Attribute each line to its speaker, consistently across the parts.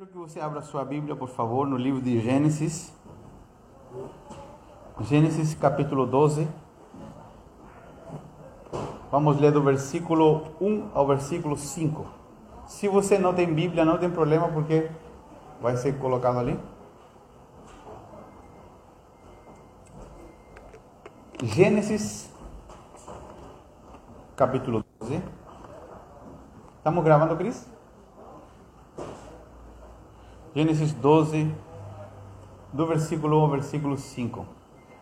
Speaker 1: Quero que você abra sua Bíblia, por favor, no livro de Gênesis. Gênesis capítulo 12. Vamos ler do versículo 1 ao versículo 5. Se você não tem Bíblia, não tem problema, porque vai ser colocado ali. Gênesis capítulo 12. Estamos gravando, Cris? Gênesis 12, do versículo 1 ao versículo 5.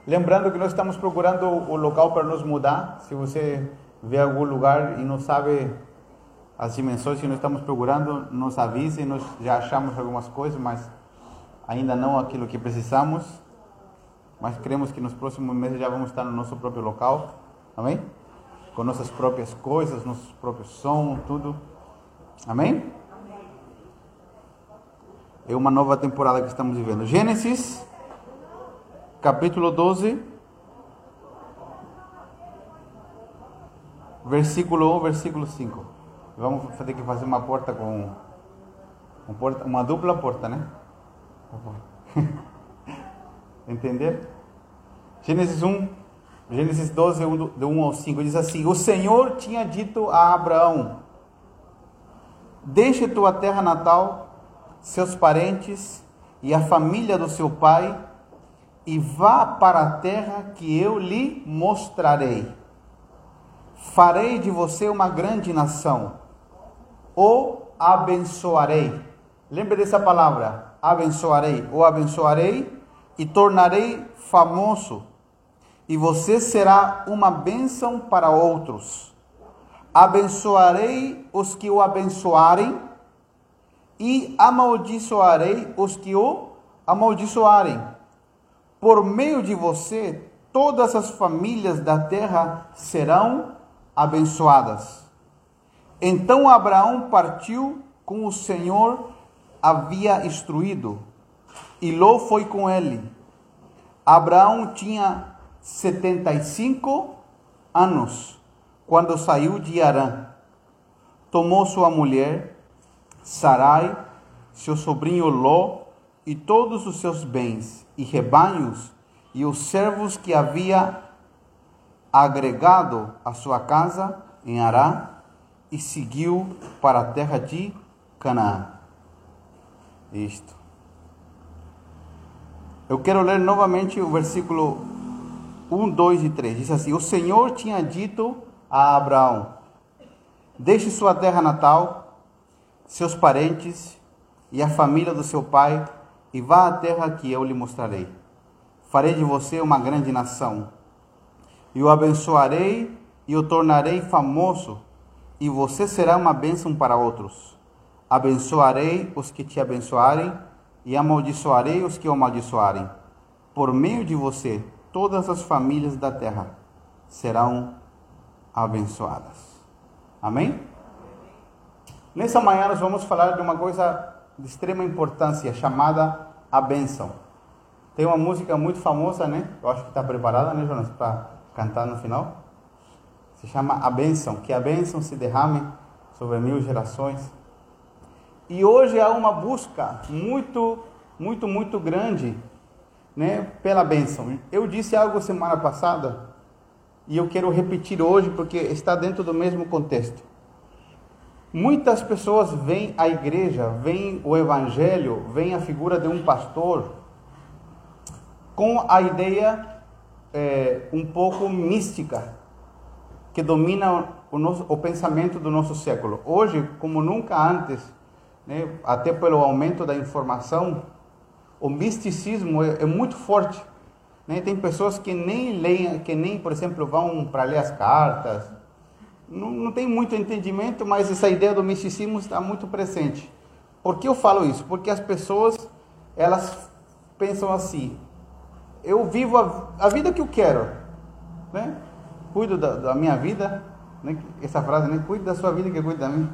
Speaker 1: Lembrando que nós estamos procurando o local para nos mudar. Se você vê algum lugar e não sabe as dimensões que nós estamos procurando, nos avise. Nós já achamos algumas coisas, mas ainda não aquilo que precisamos. Mas cremos que nos próximos meses já vamos estar no nosso próprio local. Amém? Com nossas próprias coisas, nossos próprios sons, tudo. Amém? É uma nova temporada que estamos vivendo. Gênesis, capítulo 12, versículo 1, versículo 5. Vamos ter que fazer uma porta com uma, porta, uma dupla porta, né? Entender? Gênesis 1, Gênesis 12, de 1 ao 5, diz assim: O Senhor tinha dito a Abraão: Deixe tua terra natal seus parentes e a família do seu pai, e vá para a terra que eu lhe mostrarei. Farei de você uma grande nação, o abençoarei. Lembre dessa palavra, abençoarei, o abençoarei e tornarei famoso, e você será uma bênção para outros. Abençoarei os que o abençoarem e amaldiçoarei os que o amaldiçoarem. Por meio de você, todas as famílias da terra serão abençoadas. Então Abraão partiu com o Senhor havia instruído, e Ló foi com ele. Abraão tinha 75 anos quando saiu de Arã. Tomou sua mulher Sarai, seu sobrinho Ló e todos os seus bens e rebanhos e os servos que havia agregado à sua casa em Ará e seguiu para a terra de Canaã. Isto. Eu quero ler novamente o versículo 1, 2 e 3. Diz assim: O Senhor tinha dito a Abraão: Deixe sua terra natal seus parentes e a família do seu pai, e vá à terra que eu lhe mostrarei. Farei de você uma grande nação, e o abençoarei e o tornarei famoso, e você será uma bênção para outros. Abençoarei os que te abençoarem, e amaldiçoarei os que o amaldiçoarem. Por meio de você, todas as famílias da terra serão abençoadas. Amém? Nessa manhã nós vamos falar de uma coisa de extrema importância chamada a bênção. Tem uma música muito famosa, né? Eu acho que está preparada, né, Jonas, para cantar no final. Se chama A Bênção, que a bênção se derrame sobre mil gerações. E hoje há uma busca muito, muito, muito grande, né, pela bênção. Eu disse algo semana passada e eu quero repetir hoje porque está dentro do mesmo contexto. Muitas pessoas veem a igreja, veem o evangelho, veem a figura de um pastor com a ideia é, um pouco mística que domina o, nosso, o pensamento do nosso século. Hoje, como nunca antes, né, até pelo aumento da informação, o misticismo é, é muito forte. Né? Tem pessoas que nem leem, que nem, por exemplo, vão para ler as cartas, não, não tem muito entendimento, mas essa ideia do misticismo está muito presente. Por que eu falo isso? Porque as pessoas, elas pensam assim, eu vivo a, a vida que eu quero, né? Cuido da, da minha vida, né? essa frase, né? Cuido da sua vida que cuido da minha.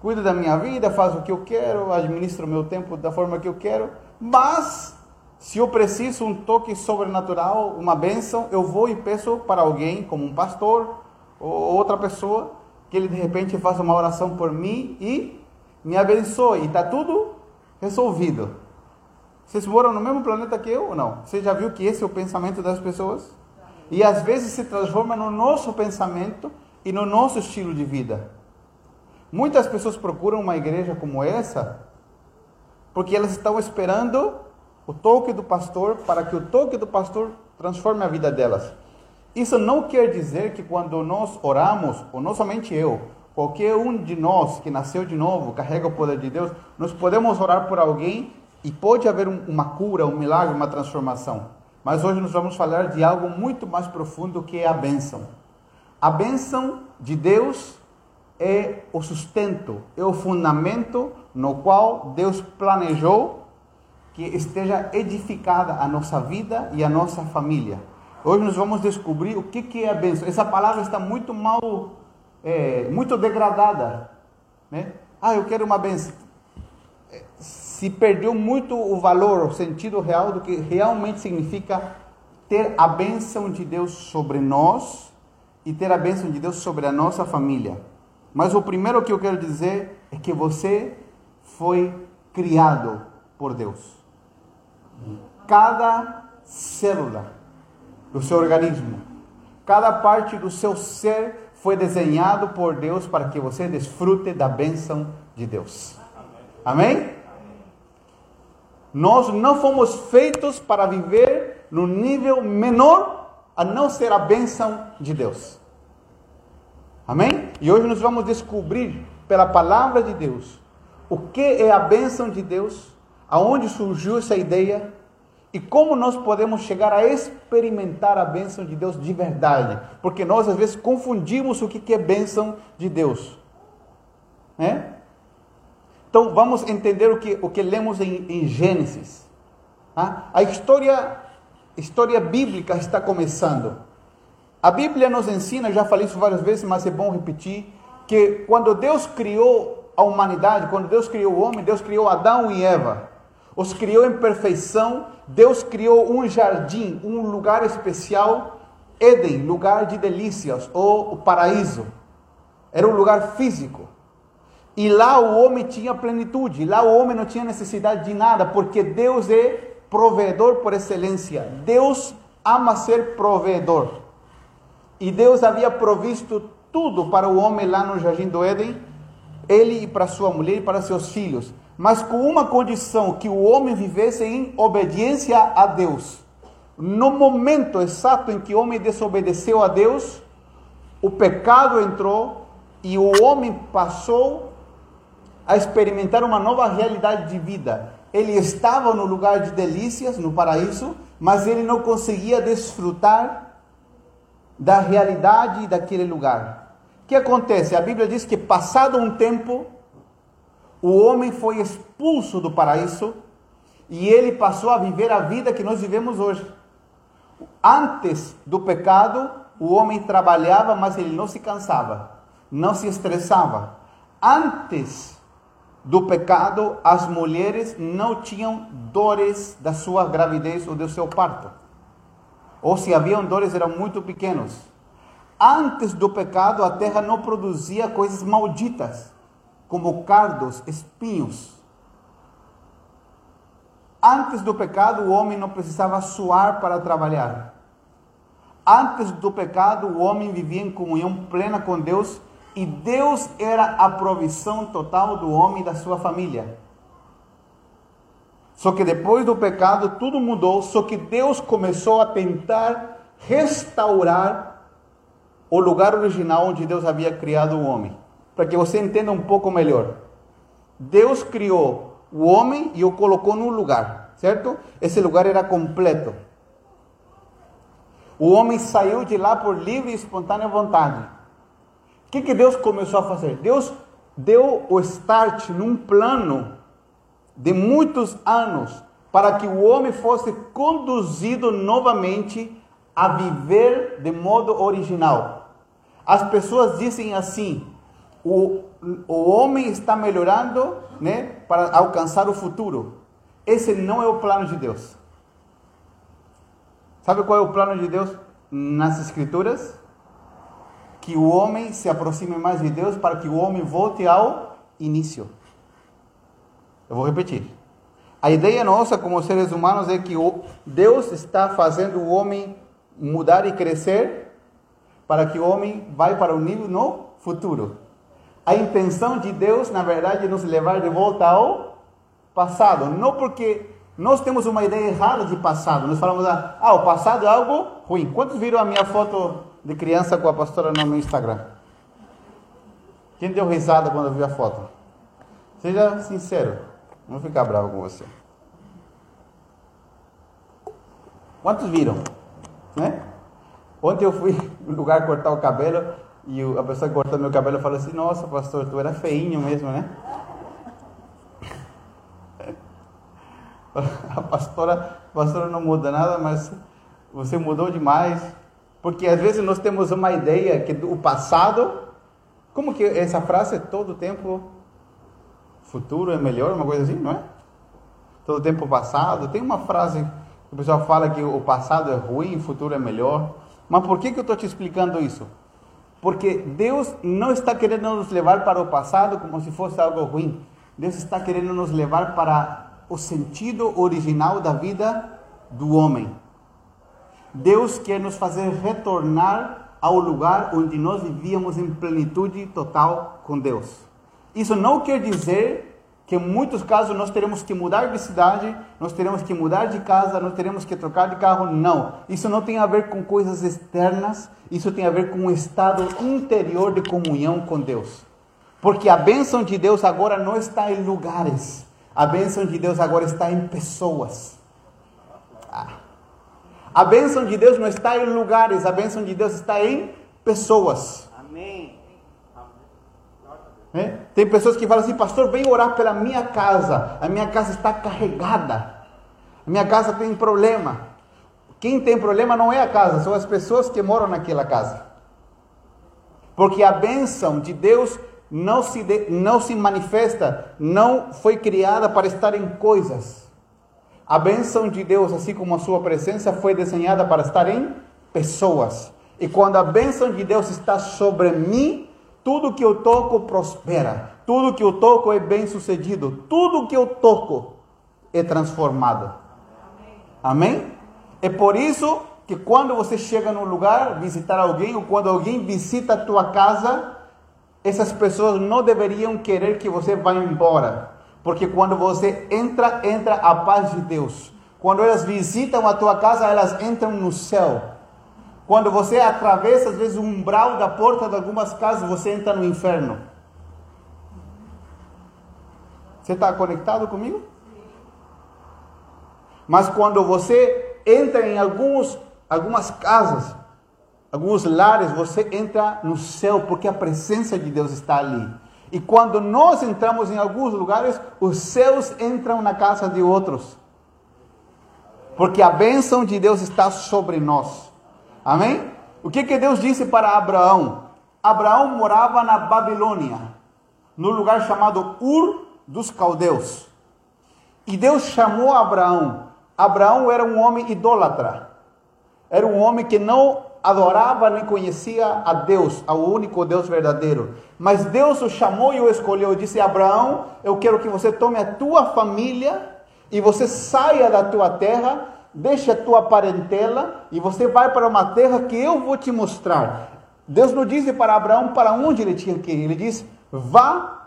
Speaker 1: Cuido da minha vida, faço o que eu quero, administro o meu tempo da forma que eu quero, mas se eu preciso um toque sobrenatural, uma bênção, eu vou e peço para alguém, como um pastor, ou outra pessoa que ele de repente faça uma oração por mim e me abençoe. E está tudo resolvido. Vocês moram no mesmo planeta que eu ou não? Você já viu que esse é o pensamento das pessoas? E às vezes se transforma no nosso pensamento e no nosso estilo de vida. Muitas pessoas procuram uma igreja como essa porque elas estão esperando o toque do pastor para que o toque do pastor transforme a vida delas. Isso não quer dizer que quando nós oramos, ou não somente eu, qualquer um de nós que nasceu de novo, carrega o poder de Deus, nós podemos orar por alguém e pode haver uma cura, um milagre, uma transformação. Mas hoje nós vamos falar de algo muito mais profundo que é a bênção. A bênção de Deus é o sustento, é o fundamento no qual Deus planejou que esteja edificada a nossa vida e a nossa família. Hoje nós vamos descobrir o que, que é a bênção. Essa palavra está muito mal, é, muito degradada. Né? Ah, eu quero uma bênção. Se perdeu muito o valor, o sentido real do que realmente significa ter a bênção de Deus sobre nós e ter a bênção de Deus sobre a nossa família. Mas o primeiro que eu quero dizer é que você foi criado por Deus. Cada célula do seu organismo. Cada parte do seu ser foi desenhado por Deus para que você desfrute da bênção de Deus. Amém? Nós não fomos feitos para viver no nível menor a não ser a bênção de Deus. Amém? E hoje nós vamos descobrir pela palavra de Deus o que é a bênção de Deus, aonde surgiu essa ideia e como nós podemos chegar a experimentar a bênção de Deus de verdade? Porque nós às vezes confundimos o que é bênção de Deus. Né? Então vamos entender o que, o que lemos em, em Gênesis. Tá? A história, história bíblica está começando. A Bíblia nos ensina, já falei isso várias vezes, mas é bom repetir, que quando Deus criou a humanidade, quando Deus criou o homem, Deus criou Adão e Eva os criou em perfeição. Deus criou um jardim, um lugar especial, Éden, lugar de delícias, ou o paraíso. Era um lugar físico. E lá o homem tinha plenitude, lá o homem não tinha necessidade de nada, porque Deus é provedor por excelência. Deus ama ser provedor. E Deus havia provisto tudo para o homem lá no jardim do Éden, ele e para sua mulher e para seus filhos mas com uma condição: que o homem vivesse em obediência a Deus. No momento exato em que o homem desobedeceu a Deus, o pecado entrou e o homem passou a experimentar uma nova realidade de vida. Ele estava no lugar de delícias, no paraíso, mas ele não conseguia desfrutar da realidade daquele lugar. O que acontece? A Bíblia diz que passado um tempo, o homem foi expulso do paraíso e ele passou a viver a vida que nós vivemos hoje. Antes do pecado, o homem trabalhava, mas ele não se cansava, não se estressava. Antes do pecado, as mulheres não tinham dores da sua gravidez ou do seu parto. Ou se haviam dores, eram muito pequenos. Antes do pecado, a terra não produzia coisas malditas como cardos, espinhos. Antes do pecado, o homem não precisava suar para trabalhar. Antes do pecado, o homem vivia em comunhão plena com Deus e Deus era a provisão total do homem e da sua família. Só que depois do pecado tudo mudou, só que Deus começou a tentar restaurar o lugar original onde Deus havia criado o homem para que você entenda um pouco melhor. Deus criou o homem e o colocou num lugar, certo? Esse lugar era completo. O homem saiu de lá por livre e espontânea vontade. O que, que Deus começou a fazer? Deus deu o start num plano de muitos anos para que o homem fosse conduzido novamente a viver de modo original. As pessoas dizem assim: o, o homem está melhorando né, para alcançar o futuro. Esse não é o plano de Deus. Sabe qual é o plano de Deus nas Escrituras? Que o homem se aproxime mais de Deus para que o homem volte ao início. Eu vou repetir. A ideia nossa como seres humanos é que Deus está fazendo o homem mudar e crescer para que o homem vá para o nível no futuro. A intenção de Deus, na verdade, é nos levar de volta ao passado. Não porque nós temos uma ideia errada de passado. Nós falamos, ah, o passado é algo ruim. Quantos viram a minha foto de criança com a pastora no meu Instagram? Quem deu risada quando viu a foto? Seja sincero. Não vou ficar bravo com você. Quantos viram? Né? Ontem eu fui no lugar cortar o cabelo e a pessoa cortou meu cabelo falou assim: Nossa, pastor, tu era feinho mesmo, né? A pastora, a pastora não muda nada, mas você mudou demais. Porque às vezes nós temos uma ideia que o passado, como que essa frase todo tempo futuro é melhor, uma coisa assim, não é? Todo tempo passado. Tem uma frase que o pessoal fala que o passado é ruim, o futuro é melhor. Mas por que, que eu estou te explicando isso? Porque Deus não está querendo nos levar para o passado como se fosse algo ruim. Deus está querendo nos levar para o sentido original da vida do homem. Deus quer nos fazer retornar ao lugar onde nós vivíamos em plenitude total com Deus. Isso não quer dizer que em muitos casos nós teremos que mudar de cidade, nós teremos que mudar de casa, nós teremos que trocar de carro. Não. Isso não tem a ver com coisas externas, isso tem a ver com um estado interior de comunhão com Deus. Porque a bênção de Deus agora não está em lugares, a bênção de Deus agora está em pessoas. Ah. A bênção de Deus não está em lugares, a bênção de Deus está em pessoas. Amém. É? Tem pessoas que falam assim, pastor, vem orar pela minha casa. A minha casa está carregada. A minha casa tem problema. Quem tem problema não é a casa, são as pessoas que moram naquela casa. Porque a bênção de Deus não se, de, não se manifesta, não foi criada para estar em coisas. A bênção de Deus, assim como a sua presença, foi desenhada para estar em pessoas. E quando a bênção de Deus está sobre mim, tudo que eu toco prospera. Tudo que eu toco é bem sucedido. Tudo que eu toco é transformado. Amém? É por isso que quando você chega num lugar visitar alguém, ou quando alguém visita a tua casa, essas pessoas não deveriam querer que você vá embora, porque quando você entra, entra a paz de Deus. Quando elas visitam a tua casa, elas entram no céu. Quando você atravessa, às vezes, o umbral da porta de algumas casas, você entra no inferno. Você está conectado comigo? Mas quando você entra em alguns, algumas casas, alguns lares, você entra no céu, porque a presença de Deus está ali. E quando nós entramos em alguns lugares, os céus entram na casa de outros. Porque a bênção de Deus está sobre nós. Amém? O que, que Deus disse para Abraão? Abraão morava na Babilônia, no lugar chamado Ur dos Caldeus. E Deus chamou Abraão. Abraão era um homem idólatra. Era um homem que não adorava nem conhecia a Deus, ao único Deus verdadeiro. Mas Deus o chamou e o escolheu. Disse: Abraão, eu quero que você tome a tua família e você saia da tua terra, deixe a tua parentela e você vai para uma terra que eu vou te mostrar. Deus não disse para Abraão para onde ele tinha que ir. Ele disse: vá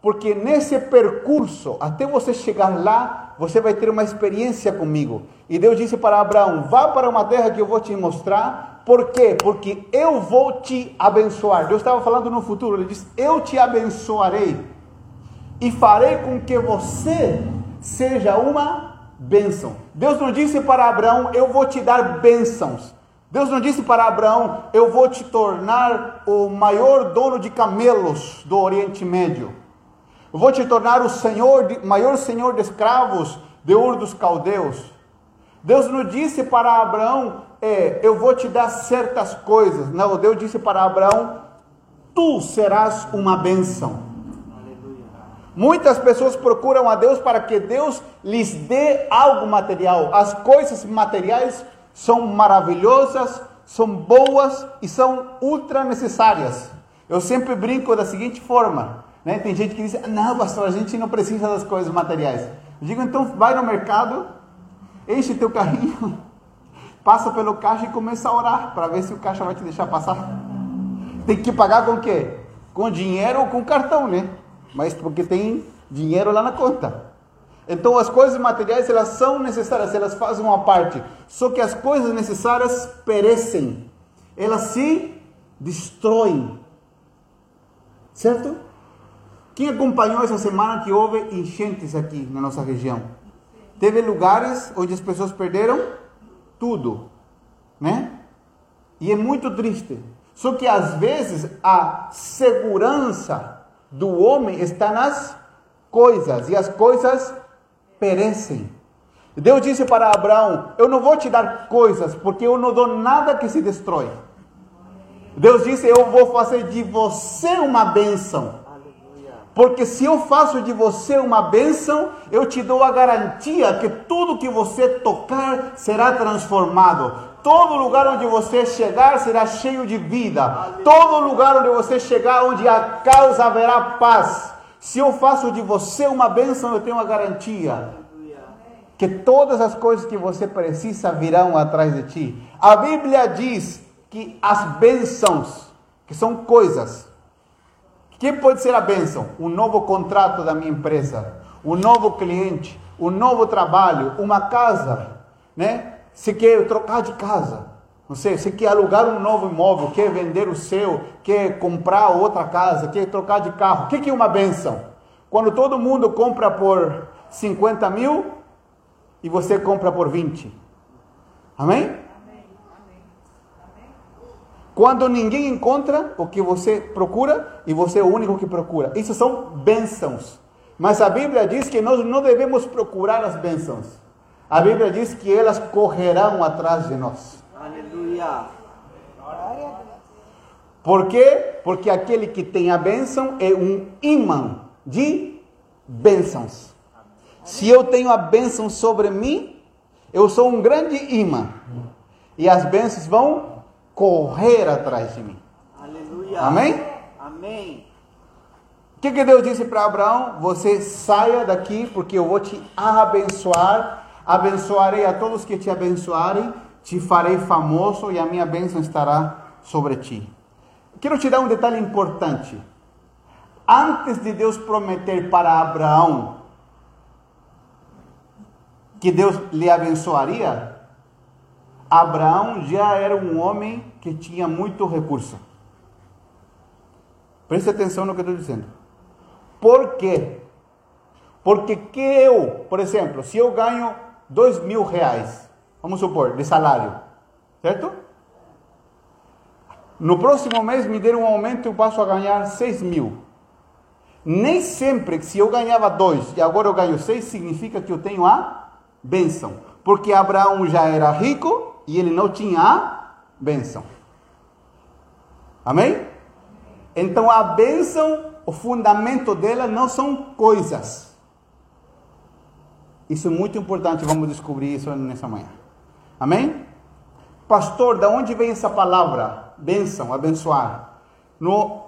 Speaker 1: porque nesse percurso, até você chegar lá, você vai ter uma experiência comigo. E Deus disse para Abraão: vá para uma terra que eu vou te mostrar, por quê? Porque eu vou te abençoar. Deus estava falando no futuro, ele disse: Eu te abençoarei e farei com que você seja uma bênção. Deus não disse para Abraão: Eu vou te dar bênçãos. Deus não disse para Abraão: Eu vou te tornar o maior dono de camelos do Oriente Médio. Eu vou te tornar o senhor, maior senhor de escravos de Ur dos Caldeus. Deus não disse para Abraão: é, eu vou te dar certas coisas. Não, Deus disse para Abraão: tu serás uma bênção. Muitas pessoas procuram a Deus para que Deus lhes dê algo material. As coisas materiais são maravilhosas, são boas e são ultra necessárias. Eu sempre brinco da seguinte forma: né? tem gente que diz, não, pastor, a gente não precisa das coisas materiais. Eu digo, então vai no mercado, enche teu carrinho, passa pelo caixa e começa a orar para ver se o caixa vai te deixar passar. Tem que pagar com o quê? Com dinheiro ou com cartão, né? Mas porque tem dinheiro lá na conta. Então as coisas materiais elas são necessárias, elas fazem uma parte. Só que as coisas necessárias perecem. Elas se destroem. Certo? Quem acompanhou essa semana que houve enchentes aqui na nossa região? Teve lugares onde as pessoas perderam tudo, né? E é muito triste. Só que às vezes a segurança do homem está nas coisas e as coisas perecem. Deus disse para Abraão: Eu não vou te dar coisas, porque eu não dou nada que se destrói. Deus disse: Eu vou fazer de você uma bênção. Porque se eu faço de você uma bênção, eu te dou a garantia que tudo que você tocar será transformado. Todo lugar onde você chegar será cheio de vida. Todo lugar onde você chegar, onde a causa haverá paz. Se eu faço de você uma bênção, eu tenho a garantia que todas as coisas que você precisa virão atrás de ti. A Bíblia diz que as bênçãos, que são coisas, que pode ser a bênção? Um novo contrato da minha empresa, um novo cliente, um novo trabalho, uma casa, né? Se quer trocar de casa, não sei, se quer alugar um novo imóvel, quer vender o seu, quer comprar outra casa, quer trocar de carro. O que é uma benção? Quando todo mundo compra por 50 mil e você compra por 20. Amém? Quando ninguém encontra o que você procura e você é o único que procura. Isso são bênçãos. Mas a Bíblia diz que nós não devemos procurar as bênçãos. A Bíblia diz que elas correrão atrás de nós. Aleluia. Por quê? Porque aquele que tem a bênção é um imã de bênçãos. Se eu tenho a bênção sobre mim, eu sou um grande imã. E as bênçãos vão correr atrás de mim. Aleluia. Amém? Amém. O que, que Deus disse para Abraão? Você saia daqui, porque eu vou te abençoar. Abençoarei a todos que te abençoarem, te farei famoso e a minha bênção estará sobre ti. Quero te dar um detalhe importante. Antes de Deus prometer para Abraão que Deus lhe abençoaria, Abraão já era um homem que tinha muito recurso. Preste atenção no que estou dizendo. Por quê? Porque que eu, por exemplo, se eu ganho dois mil reais, vamos supor, de salário, certo? No próximo mês me deram um aumento e eu passo a ganhar seis mil. Nem sempre se eu ganhava dois e agora eu ganho seis, significa que eu tenho a bênção. Porque Abraão já era rico e ele não tinha a bênção. Amém? Então a bênção, o fundamento dela não são coisas. Isso é muito importante, vamos descobrir isso nessa manhã. Amém? Pastor, da onde vem essa palavra? Bênção, abençoar. No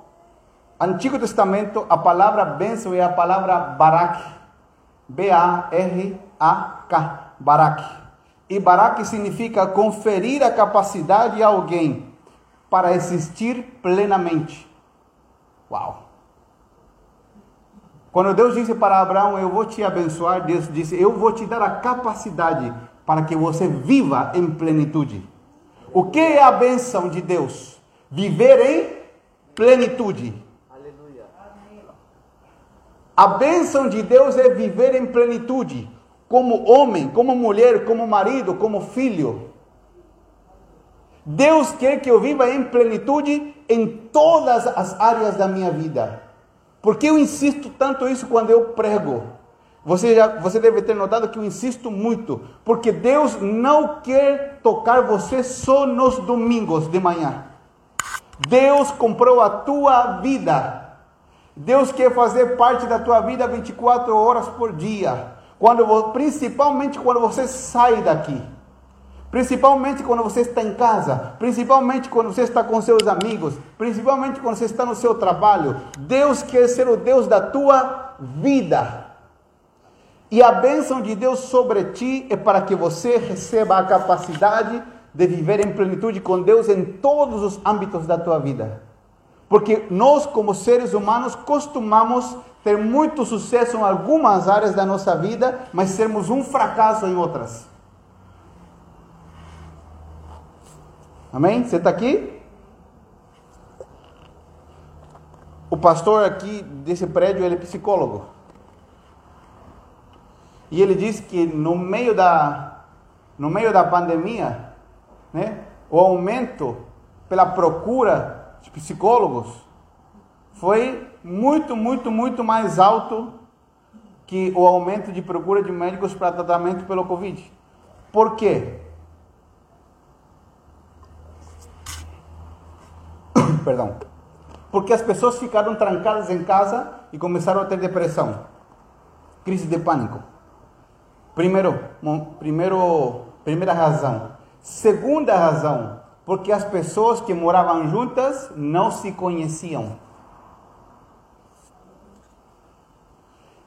Speaker 1: Antigo Testamento, a palavra bênção é a palavra barak. B-A-R-A-K. Barak. E Barak significa conferir a capacidade a alguém para existir plenamente. Uau! Quando Deus disse para Abraão, eu vou te abençoar, Deus disse, eu vou te dar a capacidade para que você viva em plenitude. O que é a benção de Deus? Viver em plenitude. Aleluia. A benção de Deus é viver em plenitude como homem, como mulher, como marido, como filho. Deus quer que eu viva em plenitude em todas as áreas da minha vida. Porque eu insisto tanto isso quando eu prego? Você, já, você deve ter notado que eu insisto muito, porque Deus não quer tocar você só nos domingos de manhã. Deus comprou a tua vida. Deus quer fazer parte da tua vida 24 horas por dia. Quando, principalmente quando você sai daqui. Principalmente quando você está em casa, principalmente quando você está com seus amigos, principalmente quando você está no seu trabalho. Deus quer ser o Deus da tua vida. E a bênção de Deus sobre ti é para que você receba a capacidade de viver em plenitude com Deus em todos os âmbitos da tua vida. Porque nós, como seres humanos, costumamos ter muito sucesso em algumas áreas da nossa vida, mas sermos um fracasso em outras. Amém? Você está aqui? O pastor aqui desse prédio, ele é psicólogo. E ele diz que no meio da, no meio da pandemia, né, o aumento pela procura de psicólogos foi muito, muito, muito mais alto que o aumento de procura de médicos para tratamento pelo Covid. Por quê? Perdão. Porque as pessoas ficaram trancadas em casa e começaram a ter depressão, crise de pânico. Primeiro, primeiro, primeira razão. Segunda razão, porque as pessoas que moravam juntas não se conheciam.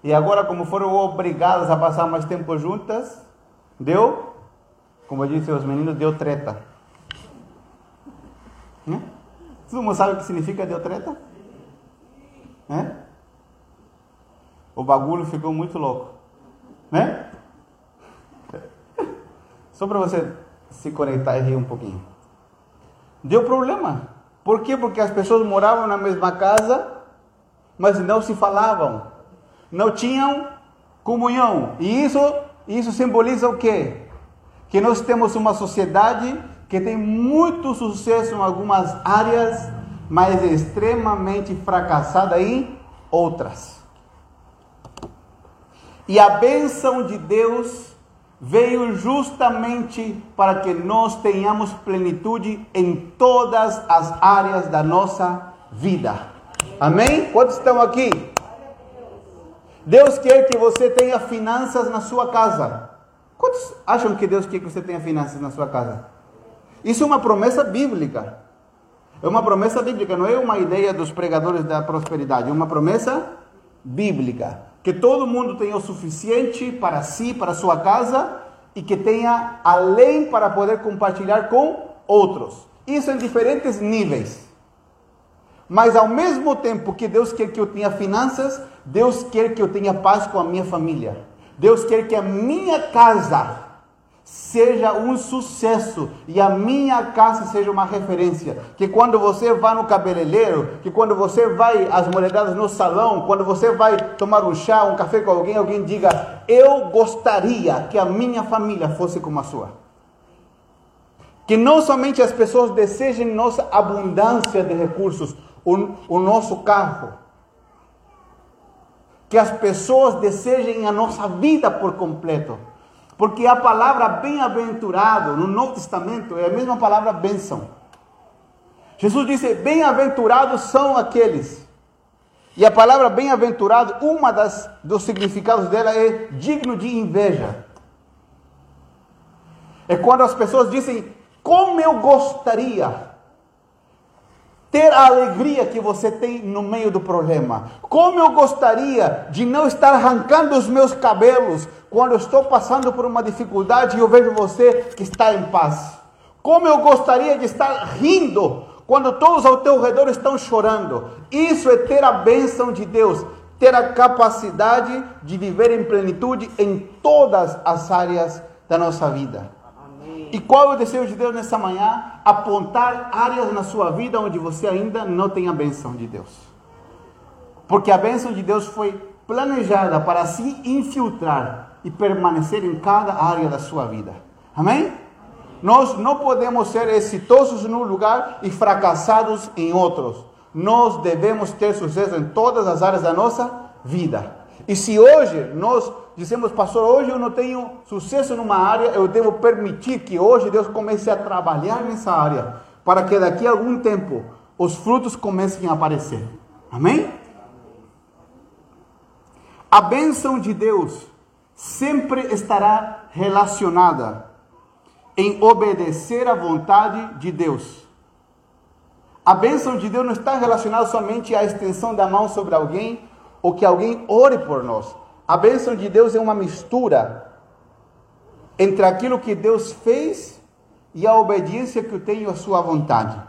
Speaker 1: E agora, como foram obrigadas a passar mais tempo juntas, deu, como disse os meninos, deu treta. Hum? Todo mundo sabe o que significa deu treta? É? O bagulho ficou muito louco. Né? Só para você se conectar e rir um pouquinho. Deu problema. Por quê? Porque as pessoas moravam na mesma casa, mas não se falavam. Não tinham comunhão. E isso, isso simboliza o quê? Que nós temos uma sociedade que tem muito sucesso em algumas áreas, mas é extremamente fracassada em outras. E a bênção de Deus veio justamente para que nós tenhamos plenitude em todas as áreas da nossa vida. Amém? Quantos estão aqui? Deus quer que você tenha finanças na sua casa. Quantos acham que Deus quer que você tenha finanças na sua casa? Isso é uma promessa bíblica. É uma promessa bíblica, não é uma ideia dos pregadores da prosperidade, é uma promessa bíblica que todo mundo tenha o suficiente para si, para sua casa e que tenha além para poder compartilhar com outros. Isso em diferentes níveis. Mas ao mesmo tempo que Deus quer que eu tenha finanças, Deus quer que eu tenha paz com a minha família. Deus quer que a minha casa seja um sucesso e a minha casa seja uma referência. Que quando você vai no cabeleireiro, que quando você vai às mulheradas no salão, quando você vai tomar um chá, um café com alguém, alguém diga: Eu gostaria que a minha família fosse como a sua. Que não somente as pessoas desejem nossa abundância de recursos, o, o nosso carro. Que as pessoas desejem a nossa vida por completo porque a palavra bem-aventurado no Novo Testamento é a mesma palavra bênção. Jesus disse: Bem-aventurados são aqueles. E a palavra bem-aventurado, uma das dos significados dela é digno de inveja. É quando as pessoas dizem: Como eu gostaria ter a alegria que você tem no meio do problema. Como eu gostaria de não estar arrancando os meus cabelos quando eu estou passando por uma dificuldade e eu vejo você que está em paz. Como eu gostaria de estar rindo quando todos ao teu redor estão chorando. Isso é ter a bênção de Deus, ter a capacidade de viver em plenitude em todas as áreas da nossa vida. E qual é o desejo de Deus nessa manhã? Apontar áreas na sua vida onde você ainda não tem a benção de Deus. Porque a benção de Deus foi planejada para se infiltrar e permanecer em cada área da sua vida. Amém? Nós não podemos ser exitosos num lugar e fracassados em outros. Nós devemos ter sucesso em todas as áreas da nossa vida. E se hoje nós dizemos, pastor, hoje eu não tenho sucesso numa área, eu devo permitir que hoje Deus comece a trabalhar nessa área, para que daqui a algum tempo os frutos comecem a aparecer. Amém? A bênção de Deus sempre estará relacionada em obedecer à vontade de Deus. A bênção de Deus não está relacionada somente à extensão da mão sobre alguém ou que alguém ore por nós. A bênção de Deus é uma mistura entre aquilo que Deus fez e a obediência que eu tenho à sua vontade.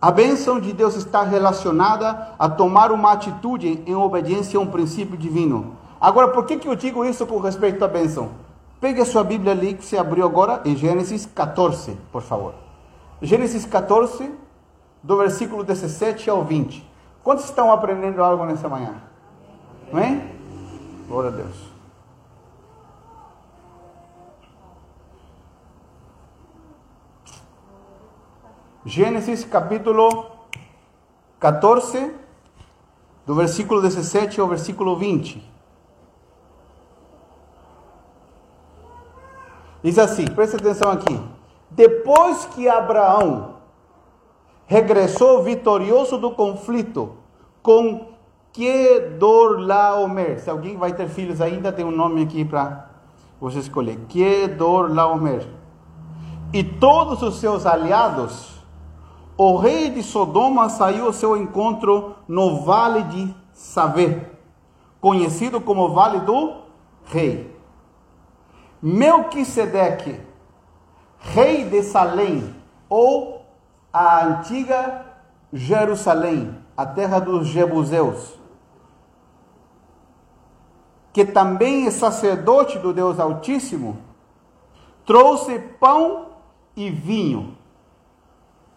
Speaker 1: A bênção de Deus está relacionada a tomar uma atitude em obediência a um princípio divino. Agora, por que, que eu digo isso com respeito à bênção? Pegue a sua Bíblia ali que você abriu agora em Gênesis 14, por favor. Gênesis 14, do versículo 17 ao 20. Quantos estão aprendendo algo nessa manhã? Amém? Glória a Deus. Gênesis capítulo 14, do versículo 17 ao versículo 20. Diz assim, preste atenção aqui. Depois que Abraão regressou vitorioso do conflito com Kedorlaomer. Se alguém vai ter filhos ainda, tem um nome aqui para você escolher. Kedorlaomer. E todos os seus aliados o rei de Sodoma saiu ao seu encontro no vale de Savé, conhecido como Vale do Rei. Melquisedeque, rei de Salém, ou a antiga Jerusalém, a terra dos Jebuseus, que também é sacerdote do Deus Altíssimo, trouxe pão e vinho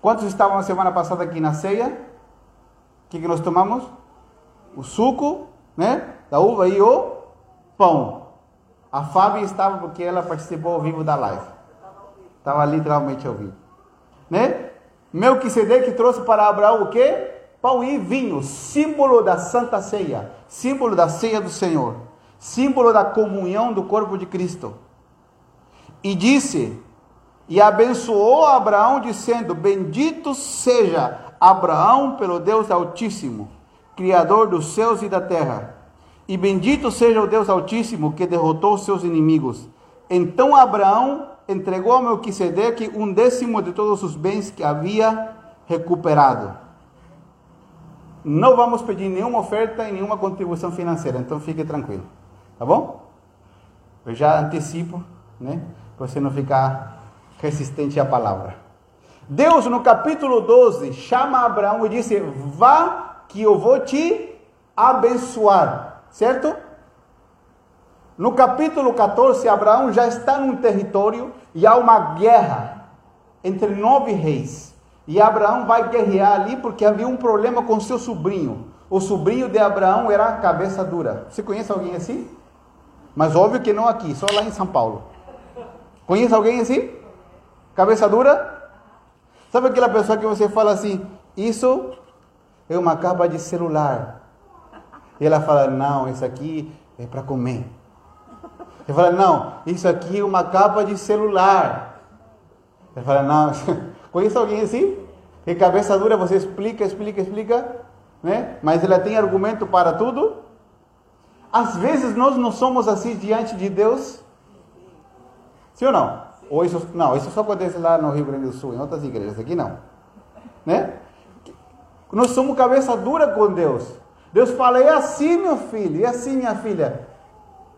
Speaker 1: Quantos estavam a semana passada aqui na ceia? O que, que nós tomamos? O suco, né? Da uva e o pão. A Fábio estava porque ela participou ao vivo da live. Estava literalmente ao vivo. Né? Melquisedeque trouxe para Abraão o quê? Pão e vinho, símbolo da Santa Ceia, símbolo da ceia do Senhor, símbolo da comunhão do corpo de Cristo. E disse: e abençoou Abraão, dizendo: Bendito seja Abraão pelo Deus Altíssimo, Criador dos céus e da terra. E bendito seja o Deus Altíssimo que derrotou seus inimigos. Então Abraão entregou a Melquisedeque um décimo de todos os bens que havia recuperado. Não vamos pedir nenhuma oferta e nenhuma contribuição financeira, então fique tranquilo, tá bom? Eu já antecipo, né? Para você não ficar resistente à palavra. Deus, no capítulo 12, chama Abraão e disse: Vá, que eu vou te abençoar. Certo? No capítulo 14, Abraão já está num território e há uma guerra entre nove reis. E Abraão vai guerrear ali porque havia um problema com seu sobrinho. O sobrinho de Abraão era cabeça dura. Você conhece alguém assim? Mas óbvio que não aqui, só lá em São Paulo. Conhece alguém assim? Cabeça dura? Sabe aquela pessoa que você fala assim, isso é uma capa de celular. E ela fala, não, isso aqui é para comer. Ele fala, não, isso aqui é uma capa de celular. Ele fala, não, conhece alguém assim? Que cabeça dura, você explica, explica, explica, né? mas ela tem argumento para tudo. Às vezes nós não somos assim diante de Deus. Sim ou não? Ou isso, não, isso só acontece lá no Rio Grande do Sul, em outras igrejas, aqui não. Né? Nós somos cabeça dura com Deus. Deus fala, é assim, meu filho, é assim, minha filha.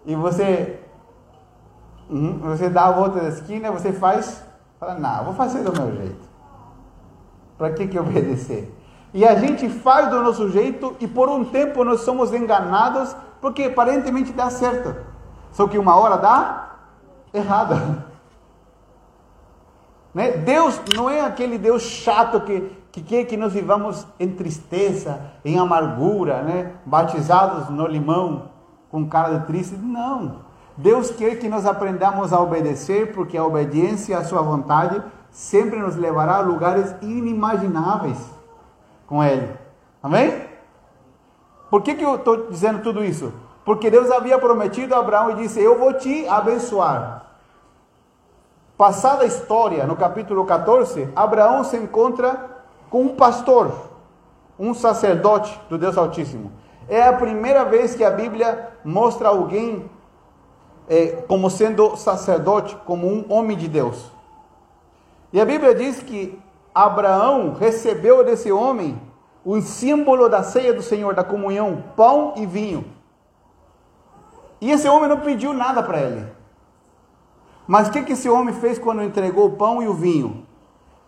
Speaker 1: E você, uhum, você dá a volta da esquina, você faz, fala, não, vou fazer do meu jeito. Para que, que obedecer? E a gente faz do nosso jeito e por um tempo nós somos enganados porque aparentemente dá certo. Só que uma hora dá errado. Né? Deus não é aquele Deus chato que, que quer que nós vivamos em tristeza, em amargura, né? batizados no limão, com cara de triste. Não. Deus quer que nós aprendamos a obedecer, porque a obediência à sua vontade sempre nos levará a lugares inimagináveis com Ele. Amém? Por que, que eu estou dizendo tudo isso? Porque Deus havia prometido a Abraão e disse: Eu vou te abençoar. Passada a história, no capítulo 14, Abraão se encontra com um pastor, um sacerdote do Deus Altíssimo. É a primeira vez que a Bíblia mostra alguém é, como sendo sacerdote, como um homem de Deus. E a Bíblia diz que Abraão recebeu desse homem o símbolo da ceia do Senhor, da comunhão, pão e vinho. E esse homem não pediu nada para ele. Mas o que, que esse homem fez quando entregou o pão e o vinho?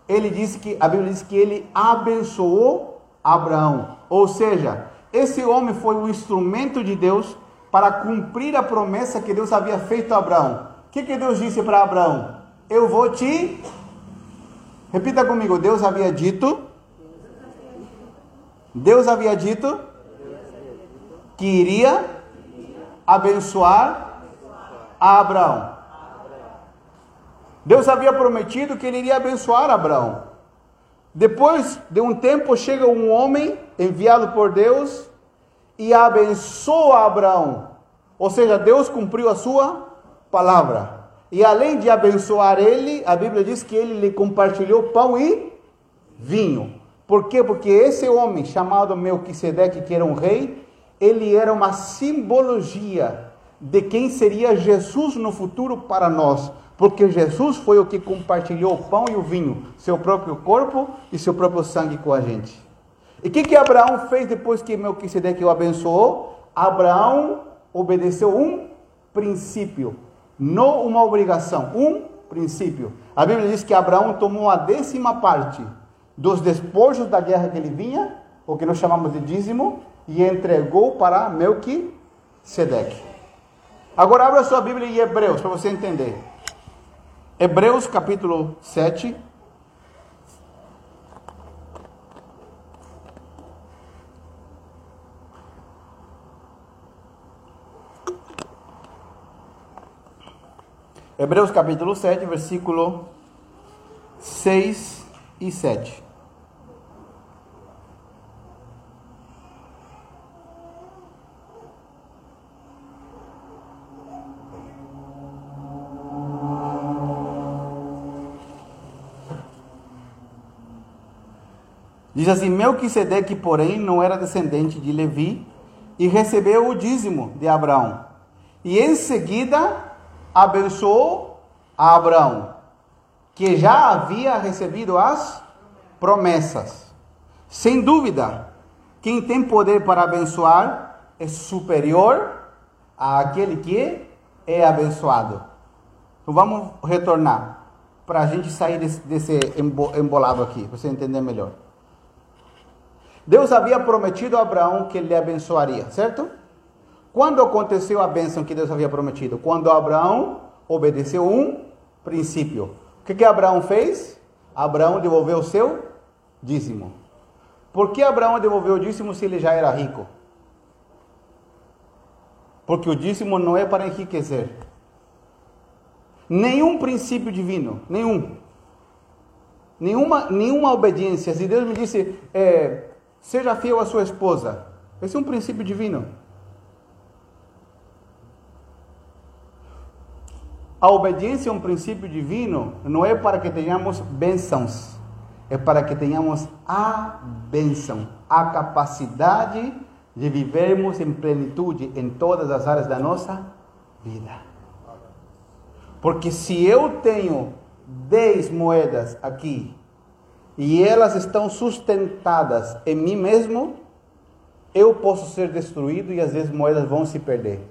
Speaker 1: Ele disse que, a Bíblia diz que ele abençoou Abraão. Ou seja, esse homem foi o instrumento de Deus para cumprir a promessa que Deus havia feito a Abraão. O que, que Deus disse para Abraão? Eu vou te. Repita comigo: Deus havia dito. Deus havia dito que iria abençoar a Abraão. Deus havia prometido que ele iria abençoar Abraão. Depois de um tempo, chega um homem enviado por Deus e abençoa Abraão. Ou seja, Deus cumpriu a sua palavra. E além de abençoar ele, a Bíblia diz que ele lhe compartilhou pão e vinho. Por quê? Porque esse homem chamado Melquisedeque, que era um rei, ele era uma simbologia de quem seria Jesus no futuro para nós. Porque Jesus foi o que compartilhou o pão e o vinho, seu próprio corpo e seu próprio sangue com a gente. E o que, que Abraão fez depois que Melquisedeque o abençoou? Abraão obedeceu um princípio, não uma obrigação, um princípio. A Bíblia diz que Abraão tomou a décima parte dos despojos da guerra que ele vinha, o que nós chamamos de dízimo, e entregou para Melquisedeque. Agora abra sua Bíblia em Hebreus para você entender. Hebreus capítulo 7. Hebreus capítulo 7, versículo 6 e 7. Diz assim: Melquisedeque, porém, não era descendente de Levi e recebeu o dízimo de Abraão. E em seguida abençoou a Abraão, que já havia recebido as promessas. Sem dúvida, quem tem poder para abençoar é superior àquele que é abençoado. Então vamos retornar para a gente sair desse, desse embolado aqui, para você entender melhor. Deus havia prometido a Abraão que ele abençoaria, certo? Quando aconteceu a bênção que Deus havia prometido? Quando Abraão obedeceu um princípio. O que, que Abraão fez? Abraão devolveu o seu dízimo. Por que Abraão devolveu o dízimo se ele já era rico? Porque o dízimo não é para enriquecer. Nenhum princípio divino, nenhum. Nenhuma, nenhuma obediência. Se Deus me disse, é, Seja fiel à sua esposa. Esse é um princípio divino. A obediência é um princípio divino, não é para que tenhamos bênçãos, é para que tenhamos a bênção, a capacidade de vivermos em plenitude em todas as áreas da nossa vida. Porque se eu tenho 10 moedas aqui e elas estão sustentadas em mim mesmo, eu posso ser destruído e às vezes moedas vão se perder.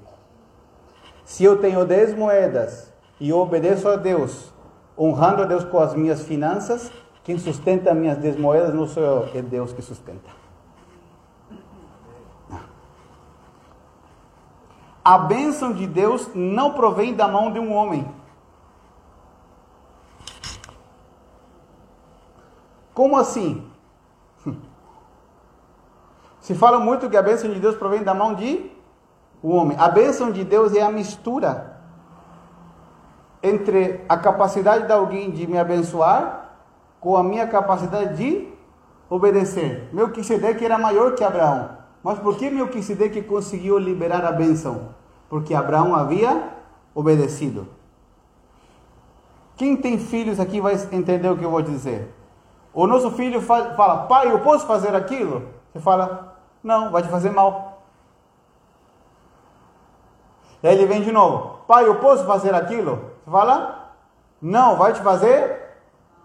Speaker 1: Se eu tenho 10 moedas e obedeço a Deus, honrando a Deus com as minhas finanças, quem sustenta as minhas 10 moedas não sou eu, é Deus que sustenta. A bênção de Deus não provém da mão de um homem. Como assim? Se fala muito que a bênção de Deus provém da mão de o homem. A bênção de Deus é a mistura entre a capacidade de alguém de me abençoar com a minha capacidade de obedecer. Melquisedeque era maior que Abraão. Mas por que Melquisedeque conseguiu liberar a bênção? Porque Abraão havia obedecido. Quem tem filhos aqui vai entender o que eu vou dizer. O nosso filho fala, pai, eu posso fazer aquilo? Você fala, não, vai te fazer mal. E aí ele vem de novo, pai, eu posso fazer aquilo? Você fala, não, vai te fazer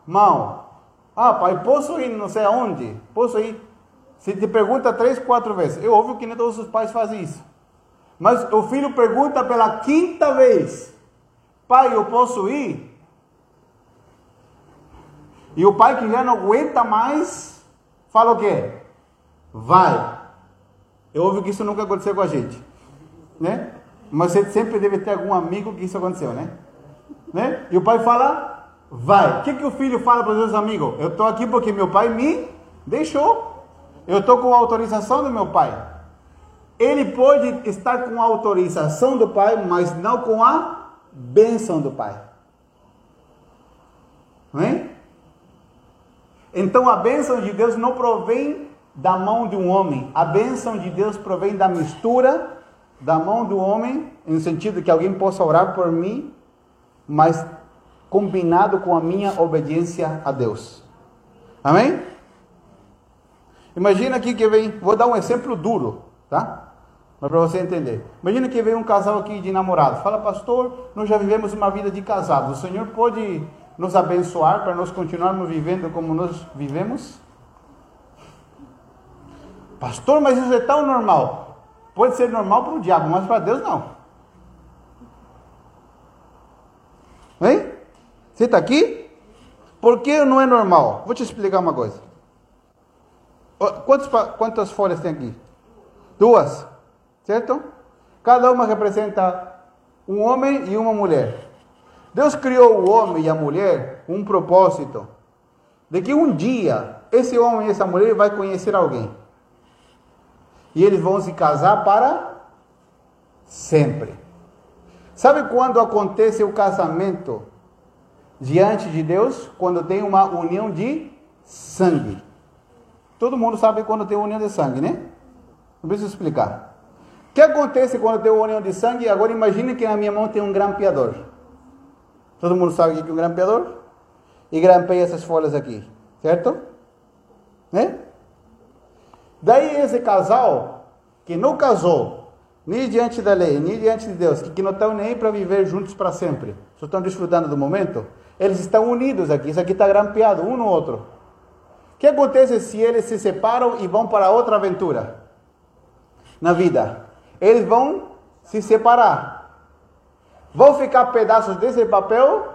Speaker 1: mal. Ah, pai, posso ir não sei aonde? Posso ir? Se te pergunta três, quatro vezes, eu ouvi que nem todos os pais fazem isso. Mas o filho pergunta pela quinta vez: Pai, eu posso ir? E o pai que já não aguenta mais, fala o quê? Vai. Eu ouvi que isso nunca aconteceu com a gente, né? Mas você sempre deve ter algum amigo que isso aconteceu, né? Né? E o pai fala, vai. O que, que o filho fala para os seus amigos? Eu estou aqui porque meu pai me deixou. Eu estou com a autorização do meu pai. Ele pode estar com a autorização do pai, mas não com a bênção do pai. Então a bênção de Deus não provém da mão de um homem. A bênção de Deus provém da mistura da mão do homem, no sentido que alguém possa orar por mim, mas combinado com a minha obediência a Deus. Amém? Imagina aqui que vem, vou dar um exemplo duro, tá? Mas para você entender. Imagina que vem um casal aqui de namorado. Fala, pastor, nós já vivemos uma vida de casado. O Senhor pode nos abençoar para nós continuarmos vivendo como nós vivemos? Pastor, mas isso é tão normal. Pode ser normal para o diabo, mas para Deus não. Hein? Você está aqui? Por que não é normal? Vou te explicar uma coisa. Quantas, quantas folhas tem aqui? Duas, certo? Cada uma representa um homem e uma mulher. Deus criou o homem e a mulher com um propósito de que um dia esse homem e essa mulher vai conhecer alguém. E eles vão se casar para sempre. Sabe quando acontece o casamento diante de Deus? Quando tem uma união de sangue. Todo mundo sabe quando tem união de sangue, né? Não preciso explicar. O que acontece quando tem união de sangue? Agora imagine que na minha mão tem um grampeador. Todo mundo sabe o que é um grampeador? E grampeia essas folhas aqui, certo? Né? Daí esse casal que não casou, nem diante da lei, nem diante de Deus, que, não estão nem para viver juntos para sempre, só estão desfrutando do momento, eles estão unidos aqui, isso aqui está grampeado um no outro. O que acontece se eles se separam e vão para outra aventura na vida? Eles vão se separar. Vão ficar pedaços desse papel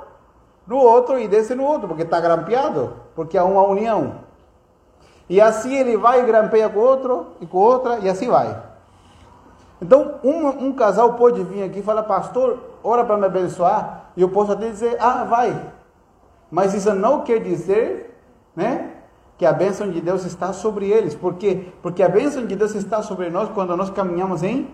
Speaker 1: no outro e desse no outro, porque está grampeado, porque há uma união. E assim ele vai e grampeia com outro e com outra e assim vai. Então, um, um casal pode vir aqui e falar, pastor, ora para me abençoar. E eu posso até dizer, ah, vai. Mas isso não quer dizer, né? Que a bênção de Deus está sobre eles. Por quê? Porque a bênção de Deus está sobre nós quando nós caminhamos em